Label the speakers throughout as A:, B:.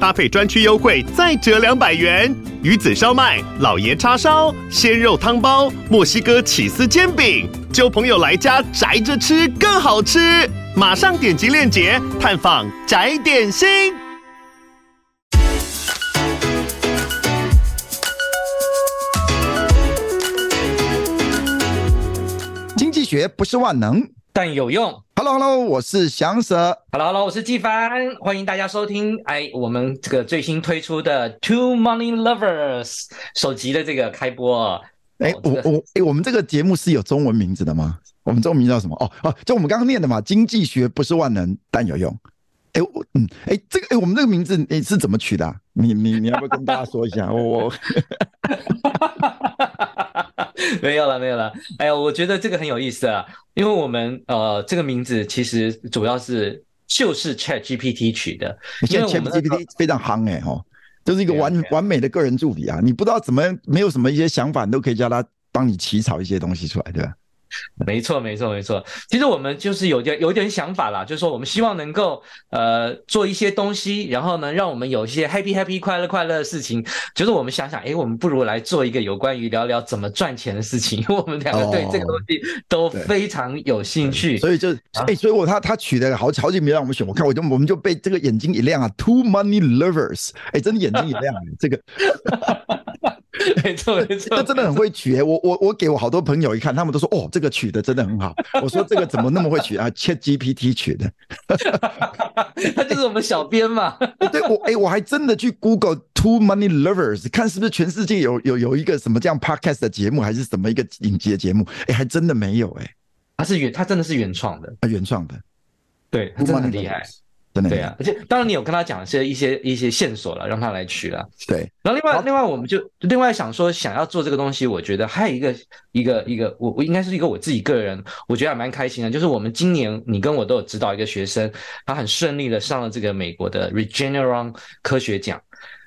A: 搭配专区优惠再折两百元。鱼子烧麦、老爷叉烧、鲜肉汤包、墨西哥起司煎饼，揪朋友来家宅着吃更好吃。马上点击链接探访宅点心。
B: 经济学不是万能，
C: 但有用。
B: Hello Hello，我是翔 Sir。
C: Hello Hello，我是纪凡。欢迎大家收听哎，我们这个最新推出的 Two Money Lovers 首集的这个开播。
B: 哎，我我哎，我们这个节目是有中文名字的吗？我们中文名叫什么？哦哦，就我们刚刚念的嘛。经济学不是万能，但有用。哎，我嗯，哎，这个哎，我们这个名字你是怎么取的啊？你你你要不要跟大家说一下？我我
C: 没有了没有了。哎呀，我觉得这个很有意思啊，因为我们呃这个名字其实主要是就是 Chat GPT 取的，
B: 因为 Chat GPT 非常夯哎哦。就是一个完完美的个人助理啊！你不知道怎么没有什么一些想法，你都可以叫他帮你起草一些东西出来，对吧？
C: 没错，没错，没错。其实我们就是有点有点想法啦，就是说我们希望能够呃做一些东西，然后呢，让我们有一些 happy happy 快乐快乐的事情。就是我们想想，哎，我们不如来做一个有关于聊聊怎么赚钱的事情，因为我们两个对这个东西都非常有兴趣。
B: 哦、所以就哎，所以我他他取的好几好几名让我们选，我看我就我们就被这个眼睛一亮啊，Two Money Lovers，哎，真的眼睛一亮，这个。
C: 没错没错，
B: 这真的很会取！我我我给我好多朋友一看，他们都说哦，这个取的真的很好。我说这个怎么那么会取啊？ChatGPT 取的，
C: 他就是我们小编嘛。
B: 对我哎、欸，我还真的去 Google Two Money Lovers 看是不是全世界有有有一个什么这样 Podcast 的节目，还是什么一个影集的节目？哎、欸，还真的没有哎、欸。
C: 他是原，他真的是原创的
B: 啊，原创的，
C: 对，他真的很厉害。对啊，而且当然你有跟他讲一些一些一些线索了，让他来取了。
B: 对，
C: 然后另外另外我们就另外想说，想要做这个东西，我觉得还有一个一个一个，我我应该是一个我自己个人，我觉得还蛮开心的，就是我们今年你跟我都有指导一个学生，他很顺利的上了这个美国的 Regeneron 科学奖。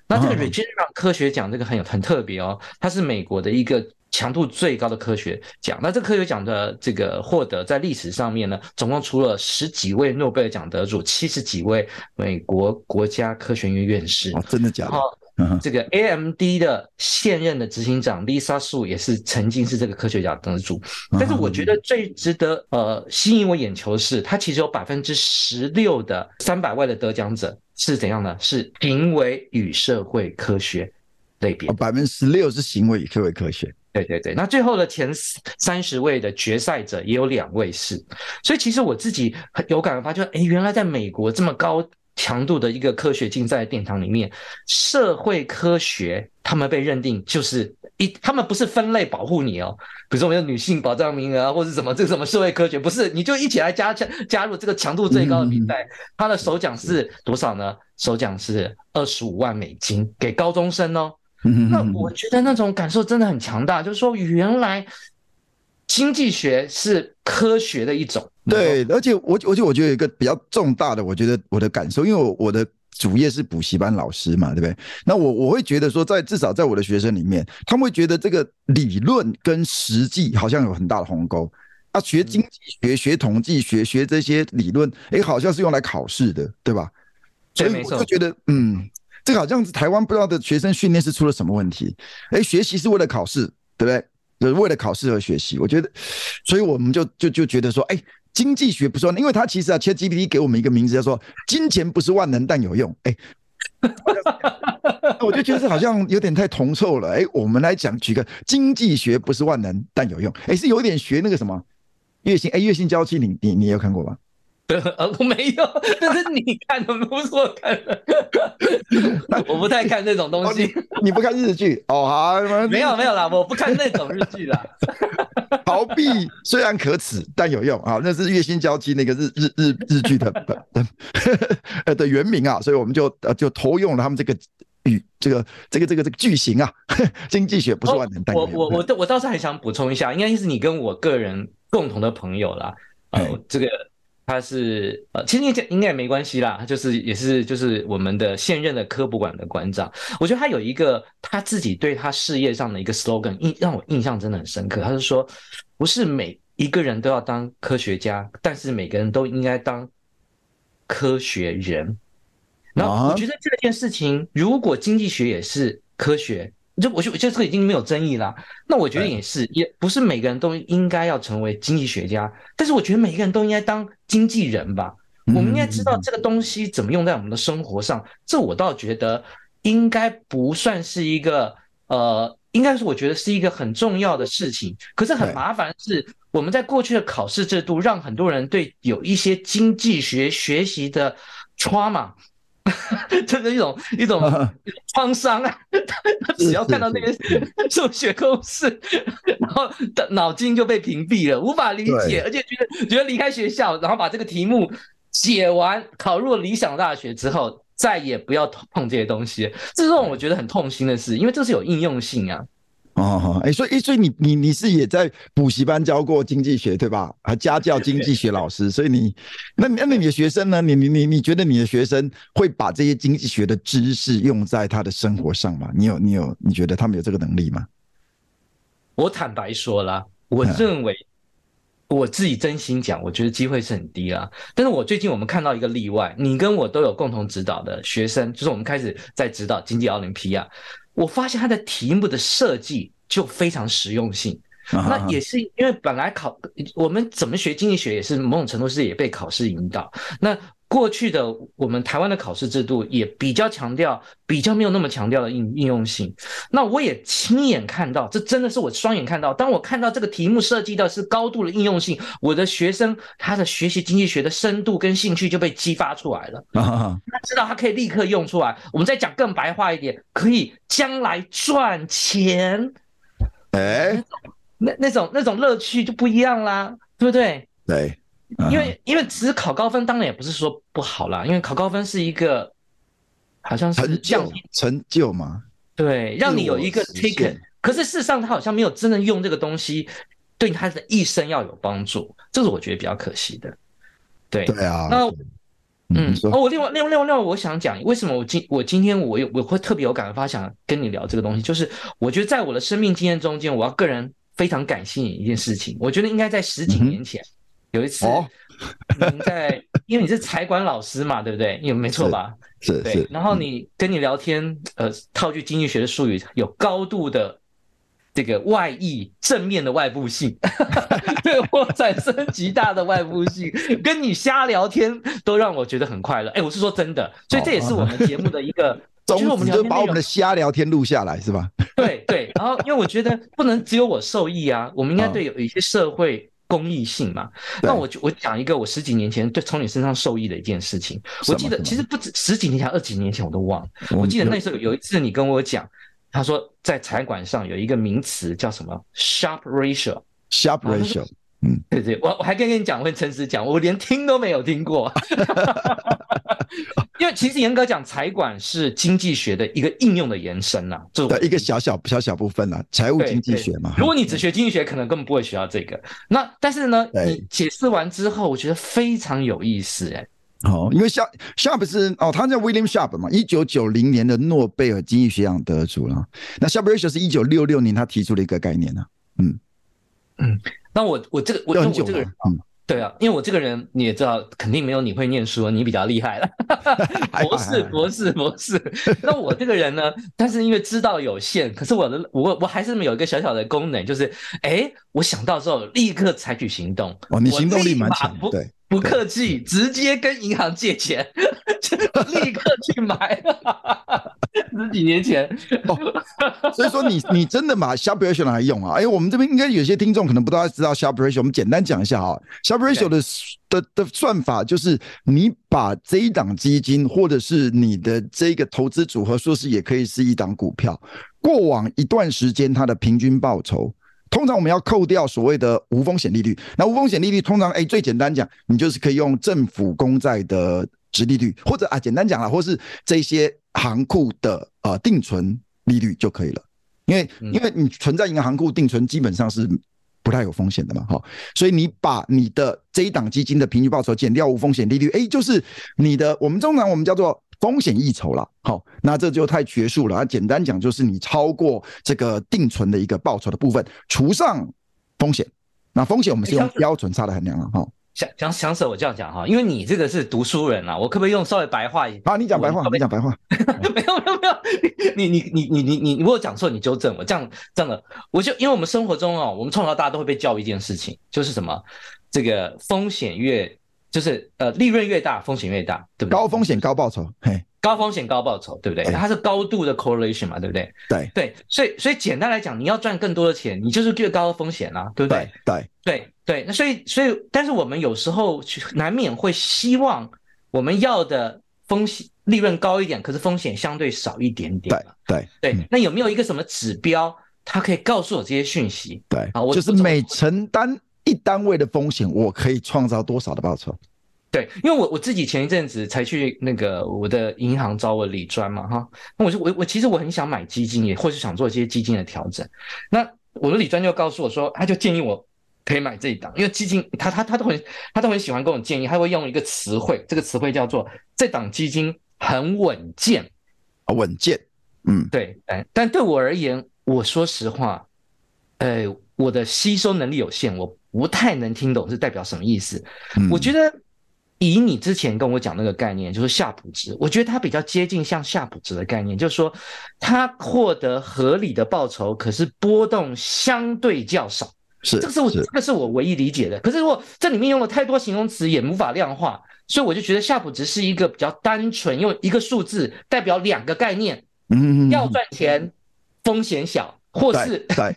C: 那这个 Regeneron 科学奖这个很有很特别哦，它是美国的一个。强度最高的科学奖，那这个科学奖的这个获得在历史上面呢，总共出了十几位诺贝尔奖得主，七十几位美国国家科学院院士。
B: 哦，真的假的？
C: 这个 AMD 的现任的执行长 Lisa Su 也是曾经是这个科学奖得主。但是我觉得最值得呃吸引我眼球的是，它其实有百分之十六的三百位的得奖者是怎样呢？是行为与社会科学类别。
B: 百分之十六是行为与社会科学。
C: 对对对，那最后的前三十位的决赛者也有两位是，所以其实我自己很有感而发，就哎，原来在美国这么高强度的一个科学竞赛殿堂里面，社会科学他们被认定就是一，他们不是分类保护你哦，比如说我们有女性保障名额啊，或者什么这个什么社会科学，不是，你就一起来加加加入这个强度最高的比赛，他的首奖是多少呢？首奖是二十五万美金给高中生哦。那我觉得那种感受真的很强大，就是说原来经济学是科学的一种。
B: 对，而且我而且我觉得有一个比较重大的，我觉得我的感受，因为我我的主业是补习班老师嘛，对不对？那我我会觉得说，在至少在我的学生里面，他们会觉得这个理论跟实际好像有很大的鸿沟。啊，学经济学、学统计学、学这些理论，哎，好像是用来考试的，对吧？所以我就觉得，嗯。这好像是台湾不知道的学生训练是出了什么问题？哎，学习是为了考试，对不对？就是为了考试而学习。我觉得，所以我们就就就觉得说，哎，经济学不说，因为他其实啊，ChatGPT 给我们一个名字叫做“金钱不是万能，但有用”。哎，我就觉得好像有点太铜臭了。哎，我们来讲，举个经济学不是万能，但有用。哎，是有点学那个什么月薪？哎，月薪娇妻，你你你有看过吗？
C: 呃，我没有，但是你看的，不是我看的。我不太看那种东西。
B: 哦、你，你不看日剧哦？好，
C: 没有没有啦，我不看那种日剧啦。
B: 逃避虽然可耻，但有用啊！那是月薪娇妻那个日日日日剧的的 的原名啊，所以我们就呃就偷用了他们这个语这个这个这个这个句型啊。经济学不是万能，但有用。
C: 我我我我倒是还想补充一下，应该是你跟我个人共同的朋友啦。呃，这个他是呃，其实应该应该也没关系啦，就是也是就是我们的现任的科博馆的馆长，我觉得他有一个他自己对他事业上的一个 slogan，印让我印象真的很深刻。他是说，不是每一个人都要当科学家，但是每个人都应该当科学人。然后我觉得这件事情，如果经济学也是科学。就我就我觉得这个已经没有争议了。那我觉得也是，也不是每个人都应该要成为经济学家，但是我觉得每个人都应该当经纪人吧。我们应该知道这个东西怎么用在我们的生活上。这我倒觉得应该不算是一个呃，应该是我觉得是一个很重要的事情。可是很麻烦的是，我们在过去的考试制度让很多人对有一些经济学学习的 trauma。这是一种一种 创伤啊！他只要看到那个数学公式，然后脑筋就被屏蔽了，无法理解，而且觉得觉得离开学校，然后把这个题目解完，考入了理想大学之后，再也不要碰这些东西。这是让我觉得很痛心的事，因为这是有应用性啊。
B: 哦，哎，所以，所以你你你是也在补习班教过经济学对吧？还家教经济学老师，所以你那那那你的学生呢？你你你你觉得你的学生会把这些经济学的知识用在他的生活上吗？你有你有你觉得他们有这个能力吗？
C: 我坦白说啦，我认为我自己真心讲，我觉得机会是很低啦。但是我最近我们看到一个例外，你跟我都有共同指导的学生，就是我们开始在指导经济奥林匹亚。我发现它的题目的设计就非常实用性，那也是因为本来考我们怎么学经济学也是某种程度是也被考试引导。那过去的我们台湾的考试制度也比较强调，比较没有那么强调的应应用性。那我也亲眼看到，这真的是我双眼看到。当我看到这个题目设计的是高度的应用性，我的学生他的学习经济学的深度跟兴趣就被激发出来了。他知道他可以立刻用出来。我们再讲更白话一点，可以将来赚钱。哎，那那种那种乐趣就不一样啦，对不对？
B: 对。
C: 因为因为其实考高分，当然也不是说不好啦。因为考高分是一个，好像是
B: 成就成就嘛。
C: 对，让你有一个 ticket。可是事实上，他好像没有真的用这个东西，对他的一生要有帮助。这是我觉得比较可惜的。对
B: 对啊。
C: 那嗯，哦，我另外另外另外另外，我想讲，为什么我今我今天我有我会特别有感发想跟你聊这个东西，就是我觉得在我的生命经验中间，我要个人非常感谢你一件事情。我觉得应该在十几年前。嗯有一次，您在，因为你是财管老师嘛，对不对？有没错吧？
B: 是是。
C: 对，然后你跟你聊天，呃，套句经济学的术语，有高度的这个外溢，正面的外部性，对我产生极大的外部性。跟你瞎聊天都让我觉得很快乐。哎，我是说真的，所以这也是我们节目的一个，
B: 就是我们就把我们的瞎聊天录下来，是吧？
C: 对对。然后，因为我觉得不能只有我受益啊，我们应该对有一些社会。公益性嘛，那我就我讲一个我十几年前对从你身上受益的一件事情。我记得其实不止十几年前，二十几年前我都忘了。我记得那时候有一次你跟我讲，他说在财管上有一个名词叫什么 Sharpe ratio。
B: Sharpe ratio。嗯，
C: 对对，我我还跟你讲，我跟陈实讲，我连听都没有听过。因为其实严格讲，财管是经济学的一个应用的延伸呐、啊，
B: 对一个小小小小部分啊，财务经济学嘛。
C: 如果你只学经济学，可能根本不会学到这个。那但是呢，你解释完之后，我觉得非常有意思哎、欸。
B: 哦，因为 Sharpe 是哦，他叫 William Sharpe 嘛，一九九零年的诺贝尔经济学奖得主了。那 Sharpe ratio 是一九六六年他提出了一个概念呢、啊。嗯
C: 嗯，那我我这个我我这个人嗯。对啊，因为我这个人你也知道，肯定没有你会念书，你比较厉害了。博士，博士，博士。那我这个人呢？但是因为知道有限，可是我的我我还是有一个小小的功能，就是哎，我想到之后立刻采取行动。
B: 哦，你行动力蛮强，
C: 不
B: 对，
C: 不客气，直接跟银行借钱，立刻去买。十几年前，
B: 哦，所以说你你真的把 Sharpe ratio 拿来用啊？哎，我们这边应该有些听众可能不大知道 Sharpe ratio，我们简单讲一下啊。Sharpe ratio 的的的算法就是你把这一档基金或者是你的这个投资组合，说是也可以是一档股票，过往一段时间它的平均报酬，通常我们要扣掉所谓的无风险利率。那无风险利率通常哎，最简单讲，你就是可以用政府公债的殖利率，或者啊简单讲了，或是这些。行库的呃定存利率就可以了，因为因为你存在银行库定存基本上是不太有风险的嘛，哈，所以你把你的这一档基金的平均报酬减掉无风险利率，哎，就是你的我们通常我们叫做风险溢酬了，好，那这就太学术了啊，简单讲就是你超过这个定存的一个报酬的部分除上风险，那风险我们是用标准差来衡量了，哈。
C: 想想想舍我这样讲哈，因为你这个是读书人啊，我可不可以用稍微白话一点？
B: 啊，你讲白话，你讲白话。
C: 没有没有没有，你你你你你你，如果讲错你纠正我。这样这样的，我就因为我们生活中哦，我们从小到大都会被教育一件事情，就是什么，这个风险越就是呃利润越大，风险越大，对不对？
B: 高风险高报酬，嘿。
C: 高风险高报酬，对不对？它是高度的 correlation 嘛，对不对？
B: 对
C: 对，所以所以简单来讲，你要赚更多的钱，你就是越高的风险啊，对不对？
B: 对
C: 对对，那所以所以，但是我们有时候难免会希望我们要的风险利润高一点，可是风险相对少一点点。
B: 对对对，
C: 那有没有一个什么指标，它可以告诉我这些讯息？
B: 对啊，我就是每承担一单位的风险，我可以创造多少的报酬？
C: 对，因为我我自己前一阵子才去那个我的银行找我理专嘛，哈，那我就我我其实我很想买基金，也或是想做一些基金的调整。那我的理专就告诉我说，他就建议我可以买这一档，因为基金他他他都很他都很喜欢跟我建议，他会用一个词汇，这个词汇叫做这档基金很稳健
B: 啊，稳健，嗯，
C: 对，哎，但对我而言，我说实话，呃，我的吸收能力有限，我不太能听懂是代表什么意思，嗯、我觉得。以你之前跟我讲那个概念，就是夏普值，我觉得它比较接近像夏普值的概念，就是说它获得合理的报酬，可是波动相对较少。
B: 是，
C: 这个是我这个是我唯一理解的。可是如果这里面用了太多形容词，也无法量化，所以我就觉得夏普值是一个比较单纯，用一个数字代表两个概念。嗯，要赚钱，风险小，或是
B: 对。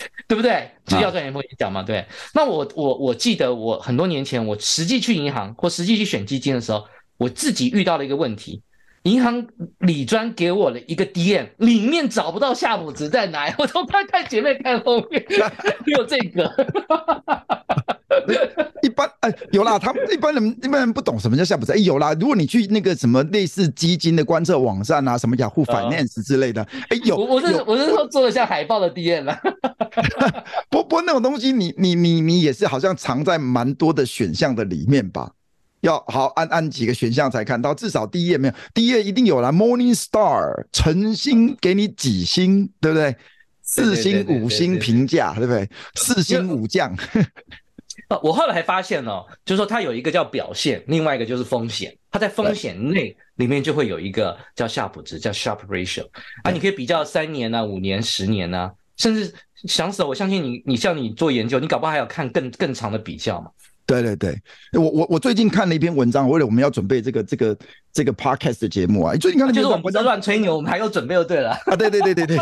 C: 对不对？就要赚钱风险小嘛，对。那我我我记得我很多年前我实际去银行或实际去选基金的时候，我自己遇到了一个问题，银行理专给我了一个 DM，里面找不到夏普值在哪，我从看看前面看后面，只有这个。
B: 一般哎，有啦，他们一般人一般人不懂什么叫夏普值。哎，有啦，如果你去那个什么类似基金的观测网站啊，什么雅虎 Finance 之类的，哎，有，
C: 我我是我是说做的像海报的 DM 了。
B: 不不，那种东西你你你你也是好像藏在蛮多的选项的里面吧？要好按按几个选项才看到，至少第一页没有，第一页一定有啦。Morning Star 诚心给你几星，对不对？四星五星评价，对不对？四星五将。
C: 我后来还发现哦，就是说它有一个叫表现，另外一个就是风险。它在风险内里面就会有一个叫夏普值，叫 Sharpe Ratio 啊，你可以比较三年啊、五年、十年啊，甚至想死，我相信你，你像你做研究，你搞不好还要看更更长的比较嘛。
B: 对对对，我我我最近看了一篇文章，为了我们要准备这个这个这个 Podcast 的节目啊，最近看了
C: 就是我们不是乱吹牛，我们还有准备就对了
B: 啊，对对对对对。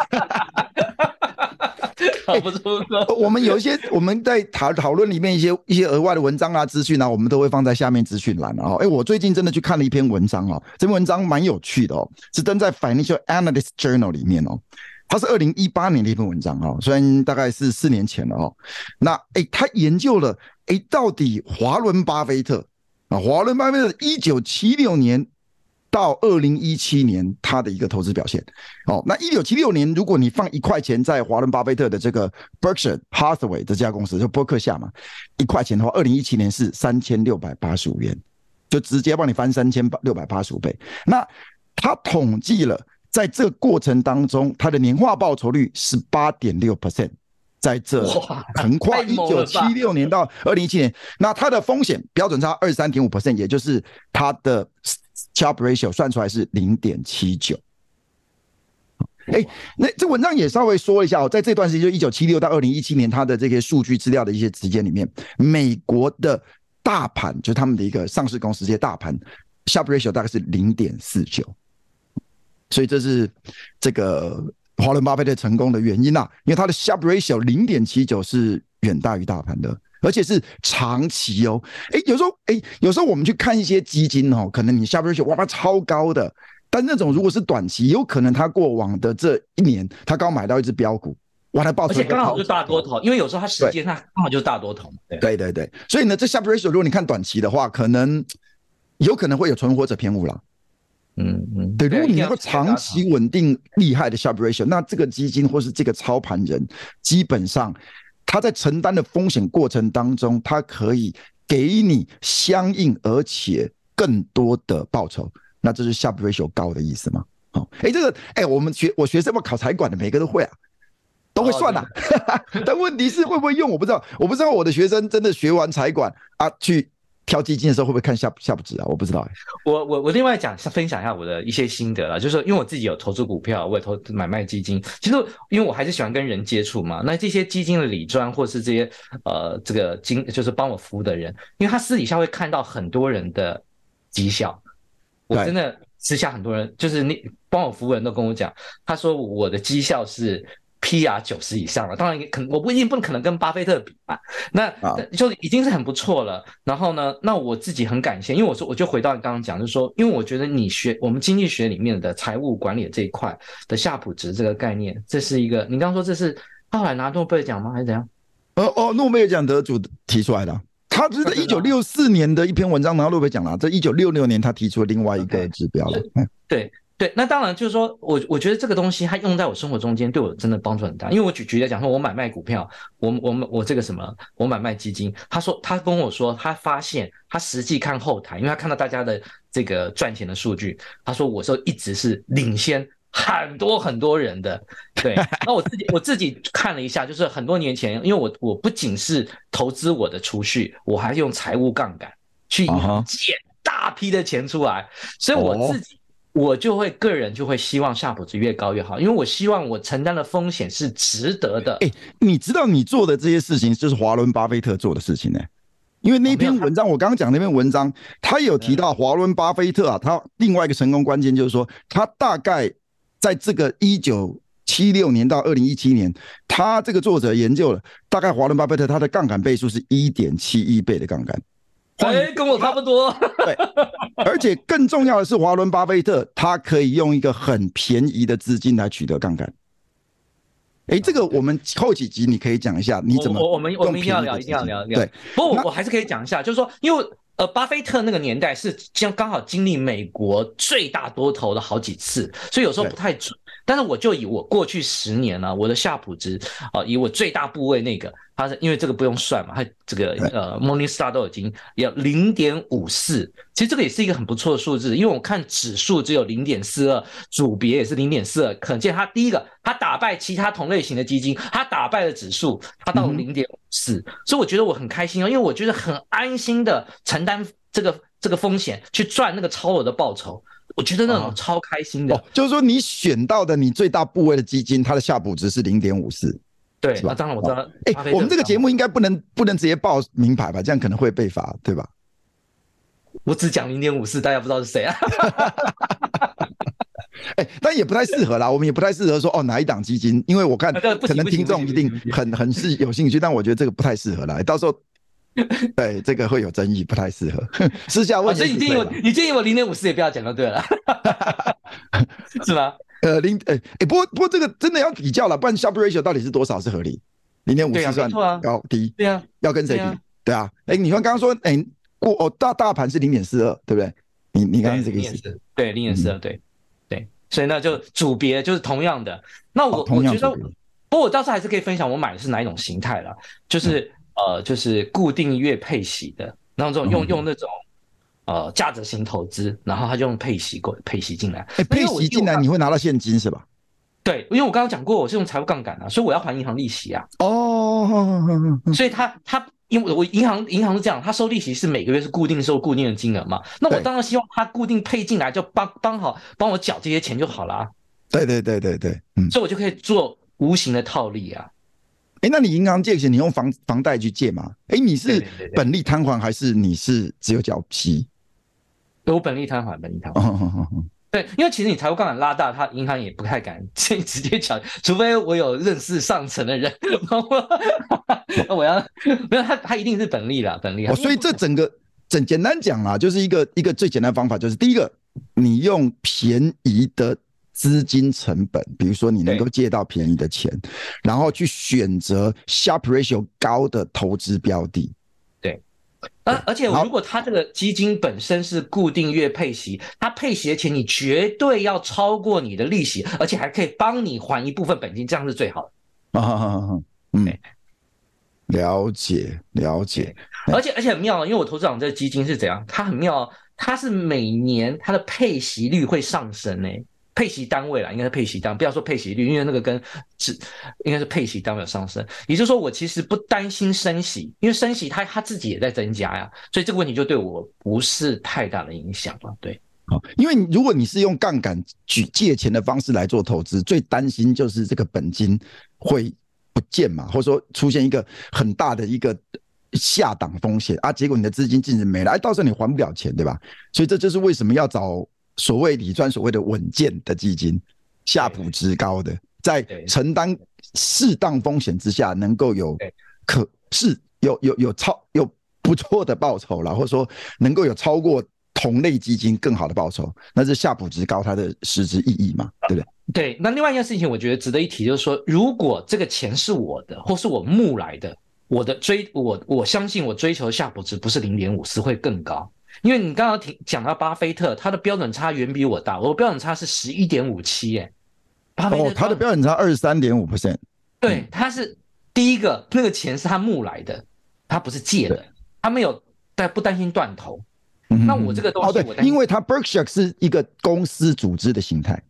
B: 欸、我们有一些我们在讨讨论里面一些一些额外的文章啊、资讯啊，我们都会放在下面资讯栏啊。哎，我最近真的去看了一篇文章哦，这篇文章蛮有趣的哦，是登在 Financial Analyst Journal 里面哦。它是二零一八年的一篇文章哦，虽然大概是四年前了哦。那哎，他研究了哎，到底华伦巴菲特啊，华伦巴菲特一九七六年。到二零一七年，他的一个投资表现，哦，那一九七六年，如果你放一块钱在华伦巴菲特的这个 Berkshire Hathaway 这家公司，就波克夏嘛，一块钱的话，二零一七年是三千六百八十五元，就直接帮你翻三千六百八十五倍。那他统计了，在这个过程当中，它的年化报酬率是八点六 percent。在这横跨一九七六年到二零一七年，那它的风险标准差二十三点五 percent，也就是它的 Sharpe ratio 算出来是零点七九。哎，那这文章也稍微说一下哦，在这段时间就一九七六到二零一七年，它的这些数据资料的一些时间里面，美国的大盘就是他们的一个上市公司这些大盘 Sharpe ratio 大概是零点四九，所以这是这个。华伦巴菲特成功的原因呐、啊，因为他的 Sharpe ratio 零点七九是远大于大盘的，而且是长期哦。哎，有时候哎，有时候我们去看一些基金哦，可能你 Sharpe ratio 哇超高的，但那种如果是短期，有可能他过往的这一年他刚买到一只标股，哇，他报酬
C: 而且刚好就是大多头，因为有时候他时间他刚好就是大多头。对对
B: 对对，所以呢，这 Sharpe ratio 如果你看短期的话，可能有可能会有存活者偏误了。嗯嗯，对，如果你能够长期稳定厉害的 Sharpe ratio，那这个基金或是这个操盘人，基本上他在承担的风险过程当中，他可以给你相应而且更多的报酬，那这是 Sharpe ratio 高的意思吗？好、哦，哎，这个，哎，我们学我学生们考财管的，每个都会啊，都会算呐、啊。哦、但问题是会不会用，我不知道，我不知道我的学生真的学完财管啊去。挑基金的时候会不会看下下不值啊？我不知道、
C: 我我我另外讲分享一下我的一些心得啦，就是说，因为我自己有投资股票，我也投买卖基金。其实因为我还是喜欢跟人接触嘛，那这些基金的理专或是这些呃这个经就是帮我服务的人，因为他私底下会看到很多人的绩效。我真的私下很多人就是你帮我服务人都跟我讲，他说我的绩效是。PR 九十以上了，当然也可能我不一定不可能跟巴菲特比嘛，那就已经是很不错了。然后呢，那我自己很感谢，因为我说我就回到你刚刚讲，就是说，因为我觉得你学我们经济学里面的财务管理这一块的夏普值这个概念，这是一个你刚刚说这是后来拿诺贝尔奖吗？还是怎样？
B: 哦哦，诺贝尔奖得主提出来的，他是在一九六四年的一篇文章拿诺贝尔奖了，这一九六六年他提出了另外一个指标了，嗯，
C: 对。对，那当然就是说，我我觉得这个东西它用在我生活中间，对我真的帮助很大。因为我举举例来讲，说我买卖股票，我我我这个什么，我买卖基金，他说他跟我说，他发现他实际看后台，因为他看到大家的这个赚钱的数据，他说我说一直是领先很多很多人的。对，那我自己我自己看了一下，就是很多年前，因为我我不仅是投资我的储蓄，我还用财务杠杆去借大批的钱出来，所以我自己。我就会个人就会希望夏普值越高越好，因为我希望我承担的风险是值得的。
B: 哎，你知道你做的这些事情就是华伦巴菲特做的事情呢？因为那篇文章我刚刚讲那篇文章，他有提到华伦巴菲特啊，他另外一个成功关键就是说，他大概在这个一九七六年到二零一七年，他这个作者研究了大概华伦巴菲特他的杠杆倍数是一点七一倍的杠杆。
C: 哎，跟我差不多。
B: 对，而且更重要的是，华伦巴菲特他可以用一个很便宜的资金来取得杠杆。哎，这个我们后几集你可以讲一下，你怎么？
C: 我我们我们一定要聊，一定要聊。对，不过我我还是可以讲一下，就是说，因为呃，巴菲特那个年代是将刚好经历美国最大多头的好几次，所以有时候不太准。但是我就以我过去十年呢、啊，我的夏普值啊，以我最大部位那个，它是因为这个不用算嘛，它这个呃 Morningstar 都已经要零点五四，其实这个也是一个很不错的数字，因为我看指数只有零点四二，组别也是零点四二，可见它第一个它打败其他同类型的基金，它打败了指数，它到零点五四，所以我觉得我很开心哦，因为我觉得很安心的承担这个这个风险去赚那个超额的报酬。我觉得那种超开心的，哦，就是说你选到的你最大部位的基金，它的下补值是零点五四，对，是吧？当然我知道。哎，
B: 欸，我们这个节目应该不能不能直接报名牌吧？这样可能会被罚，对吧？
C: 我只讲零点五四，大家不知道是谁啊？
B: 哎，欸，但也不太适合啦，我们也不太适合说哦哪一档基金，因为我看可能听众一定很 很是有兴趣，但我觉得这个不太适合啦，到时候。对，这个会有争议，不太适合 私下问。所以
C: 你建议我，你建议我零点五四也不要讲就对了，是吗？
B: 呃，零，哎哎，不过不过这个真的要比较了，不然 Sharpe ratio 到底是多少是合理？零点五四算高低？对啊，要跟谁比？对啊，哎，你说刚刚说，哎，过哦大大盘是零点四二，对不对？你你刚刚这个意思？
C: 对，零点四二，对对，所以那就组别就是同样的。那我我觉得，不过我倒是还是可以分享我买的是哪一种形态了，就是。呃，就是固定月配息的，然后这种用用那种呃价值型投资，然后他就用配息过配息进来。
B: 哎，配息进来你会拿到现金是吧？
C: 对，因为我刚刚讲过，我是用财务杠杆啊，所以我要还银行利息啊。
B: 哦，
C: 所以他他因为我银行银行是这样，他收利息是每个月是固定收固定的金额嘛，那我当然希望他固定配进来，就帮帮好帮我缴这些钱就好了啊。
B: 对对对对对，嗯，
C: 所以我就可以做无形的套利啊。
B: 哎，那你银行借钱，你用房房贷去借吗？哎，你是本利摊还，还是你是只有缴息？
C: 有本利摊还，本利摊还。对，因为其实你财务杠杆拉大，他银行也不太敢直接缴，除非我有认识上层的人。那 我要没有他，他一定是本利啦，本利。
B: 所以这整个整简单讲啊，就是一个一个最简单的方法，就是第一个，你用便宜的。资金成本，比如说你能够借到便宜的钱，然后去选择 Sharpe ratio 高的投资标的。
C: 对，而而且如果它这个基金本身是固定月配息，它配息的钱你绝对要超过你的利息，而且还可以帮你还一部分本金，这样是最好的。啊，嗯，
B: 了解了解，
C: 而且而且很妙，因为我投资长这个基金是怎样？它很妙，它是每年它的配息率会上升呢、欸。配息单位啦，应该是配息单，不要说配息率，因为那个跟是应该是配息单位有上升。也就是说，我其实不担心升息，因为升息它它自己也在增加呀，所以这个问题就对我不是太大的影响了。对，
B: 好，因为如果你是用杠杆举借钱的方式来做投资，最担心就是这个本金会不见嘛，或者说出现一个很大的一个下档风险啊，结果你的资金净值没了，哎，到时候你还不了钱，对吧？所以这就是为什么要找。所谓理专所谓的稳健的基金，夏普值高的，在承担适当风险之下，能够有可是有有有超有不错的报酬了，或者说能够有超过同类基金更好的报酬，那是夏普值高它的实质意义嘛？对不对？
C: 对。那另外一件事情，我觉得值得一提，就是说，如果这个钱是我的，或是我募来的，我的追我我相信我追求的夏普值不是零点五，是会更高。因为你刚刚提讲到巴菲特，他的标准差远比我大，我的标准差是十一点五七耶。
B: 哦，他的标准差二十三点五 percent。
C: 对，他是第一个，那个钱是他募来的，他不是借的，他没有但不担心断头。嗯、那我这个东西我，
B: 哦对，因为他 Berkshire 是一个公司组织的形态。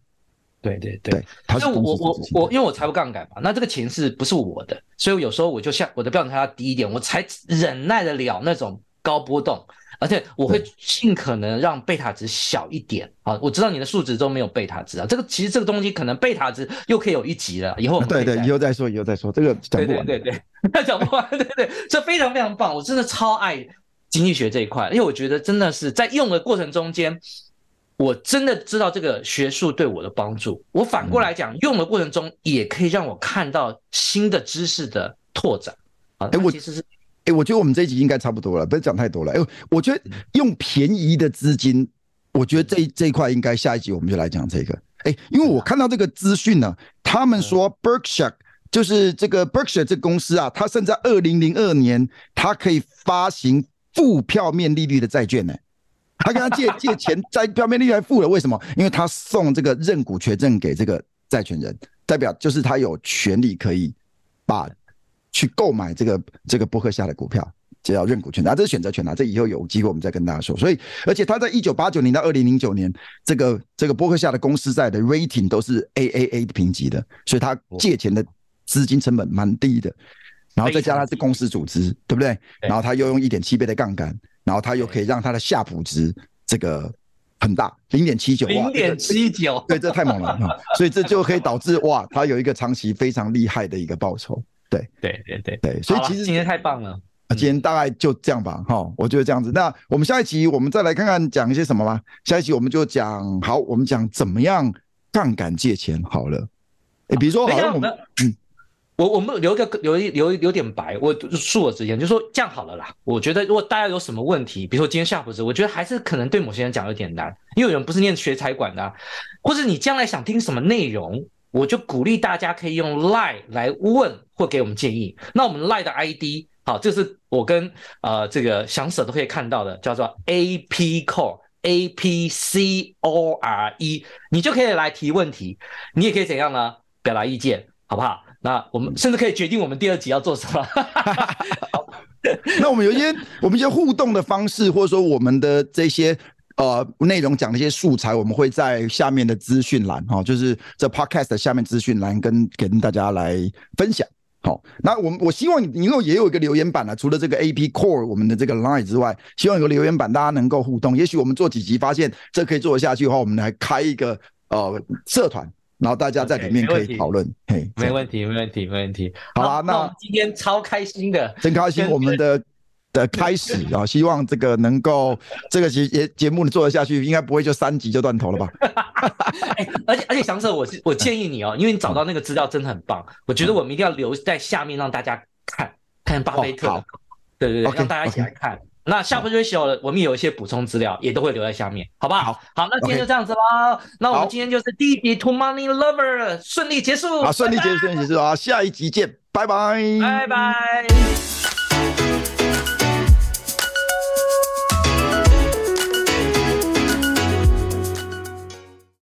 C: 对对对，他是我我我，因为我财务杠杆嘛，那这个钱是不是我的？所以有时候我就像我的标准差要低一点，我才忍耐得了那种高波动。而且我会尽可能让贝塔值小一点啊！我知道你的数值都没有贝塔值啊，这个其实这个东西可能贝塔值又可以有一集了，以后
B: 对对，以后再说，以后再说，这个讲不完，
C: 对对对，讲不完，对对，这非常非常棒，我真的超爱经济学这一块，因为我觉得真的是在用的过程中间，我真的知道这个学术对我的帮助。我反过来讲，用的过程中也可以让我看到新的知识的拓展啊！哎，我其实是。
B: 哎，我觉得我们这一集应该差不多了，不要讲太多了。哎，我觉得用便宜的资金，我觉得这这一块应该下一集我们就来讲这个。哎，因为我看到这个资讯呢，他们说 Berkshire 就是这个 Berkshire 这个公司啊，它甚至在二零零二年，它可以发行负票面利率的债券呢。他跟他借 借钱，债票面利率还负了，为什么？因为他送这个认股权证给这个债权人，代表就是他有权利可以把。去购买这个这个伯克夏的股票，就要认股权啊，这是选择权啊，这以后有机会我们再跟大家说。所以，而且他在一九八九年到二零零九年，这个这个伯克夏的公司债的 rating 都是 AAA 的评级的，所以他借钱的资金成本蛮低的。然后再加上是公司组织，对不对？然后他又用一点七倍的杠杆，然后他又可以让他的夏普值这个很大，零点七九，
C: 零点七九，
B: 对，这太猛了哈。所以这就可以导致哇，他有一个长期非常厉害的一个报酬。对
C: 对对对
B: 对，所以其实
C: 今天太棒了。
B: 今天大概就这样吧，哈、嗯，我觉得这样子。那我们下一集我们再来看看讲一些什么吧。下一集我们就讲好，我们讲怎么样杠杆借钱好了。哎、欸，比如说，好像我们，嗯，
C: 我我们留一个留一留留点白，我恕我直言，就说这样好了啦。我觉得如果大家有什么问题，比如说今天夏普值，我觉得还是可能对某些人讲有点难，因为有人不是念学财管的、啊，或者你将来想听什么内容。我就鼓励大家可以用 Line 来问或给我们建议。那我们 Line 的 ID 好，这是我跟呃这个翔 Sir 都可以看到的，叫做 AP Core A P C O R E，你就可以来提问题。你也可以怎样呢？表达意见，好不好？那我们甚至可以决定我们第二集要做什么。
B: 那我们有一些我们一些互动的方式，或者说我们的这些。呃，内容讲的一些素材，我们会在下面的资讯栏哈，就是这 podcast 的下面资讯栏跟跟大家来分享。好，那我们我希望你以后也有一个留言板啊，除了这个 AP Core 我们的这个 Line 之外，希望有个留言板，大家能够互动。也许我们做几集发现这可以做得下去的话，我们来开一个呃社团，然后大家在里面可以讨论。嘿，
C: 没问题，没问题，没问题。
B: 好啦，那，
C: 那今天超开心的，
B: 真开心，我们的。的开始啊，希望这个能够 这个节节节目你做得下去，应该不会就三集就断头了吧？
C: 哎，而且而且翔 Sir，我是我建议你哦，因为你找到那个资料真的很棒，我觉得我们一定要留在下面让大家看看巴菲特，对对对，让大家一起来看。那夏普 Ratio 我们有一些补充资料，也都会留在下面，好不好？好，好，那今天就这样子啦。那我们今天就是第一集 To Money Lover 顺利结束，
B: 好，顺利结束，顺利结束啊！下一集见，拜拜，
C: 拜拜。